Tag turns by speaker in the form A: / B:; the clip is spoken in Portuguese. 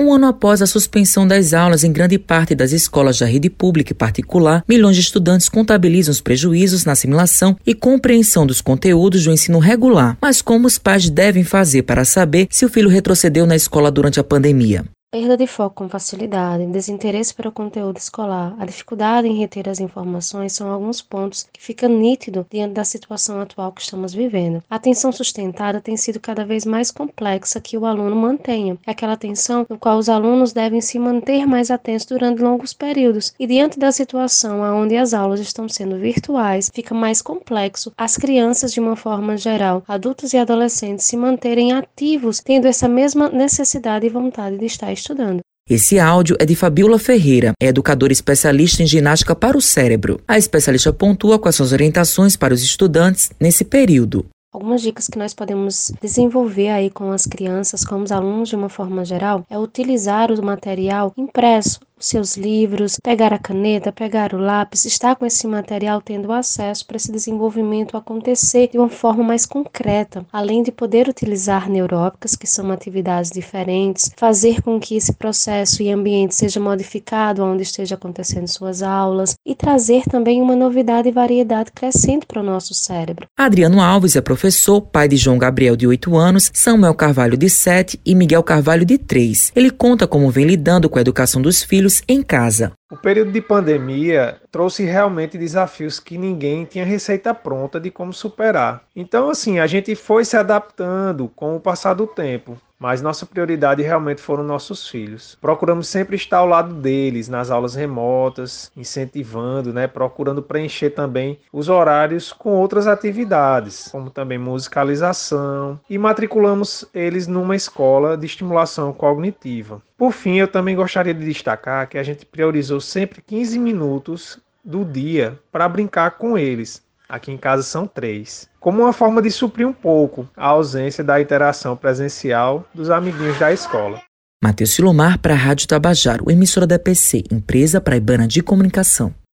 A: Um ano após a suspensão das aulas em grande parte das escolas da rede pública e particular, milhões de estudantes contabilizam os prejuízos na assimilação e compreensão dos conteúdos do ensino regular. Mas como os pais devem fazer para saber se o filho retrocedeu na escola durante a pandemia?
B: Perda de foco com facilidade, desinteresse para o conteúdo escolar, a dificuldade em reter as informações são alguns pontos que ficam nítido diante da situação atual que estamos vivendo. A atenção sustentada tem sido cada vez mais complexa que o aluno mantenha. É aquela atenção no qual os alunos devem se manter mais atentos durante longos períodos. E diante da situação onde as aulas estão sendo virtuais, fica mais complexo as crianças de uma forma geral, adultos e adolescentes se manterem ativos, tendo essa mesma necessidade e vontade de estar estudando.
A: Esse áudio é de Fabiola Ferreira, é educadora especialista em ginástica para o cérebro. A especialista pontua quais são as orientações para os estudantes nesse período.
B: Algumas dicas que nós podemos desenvolver aí com as crianças, com os alunos de uma forma geral, é utilizar o material impresso seus livros, pegar a caneta, pegar o lápis, estar com esse material tendo acesso para esse desenvolvimento acontecer de uma forma mais concreta, além de poder utilizar neurópicas, que são atividades diferentes, fazer com que esse processo e ambiente seja modificado onde esteja acontecendo suas aulas e trazer também uma novidade e variedade crescente para o nosso cérebro.
A: Adriano Alves é professor, pai de João Gabriel de 8 anos, Samuel Carvalho de 7 e Miguel Carvalho de 3. Ele conta como vem lidando com a educação dos filhos filhos em casa.
C: O período de pandemia trouxe realmente desafios que ninguém tinha receita pronta de como superar. Então, assim, a gente foi se adaptando com o passar do tempo mas nossa prioridade realmente foram nossos filhos. Procuramos sempre estar ao lado deles nas aulas remotas, incentivando, né, procurando preencher também os horários com outras atividades, como também musicalização, e matriculamos eles numa escola de estimulação cognitiva. Por fim, eu também gostaria de destacar que a gente priorizou sempre 15 minutos do dia para brincar com eles, Aqui em casa são três. Como uma forma de suprir um pouco a ausência da interação presencial dos amiguinhos da escola.
A: Matheus Silomar para a Rádio Tabajaro, emissora da PC, empresa praibana de comunicação.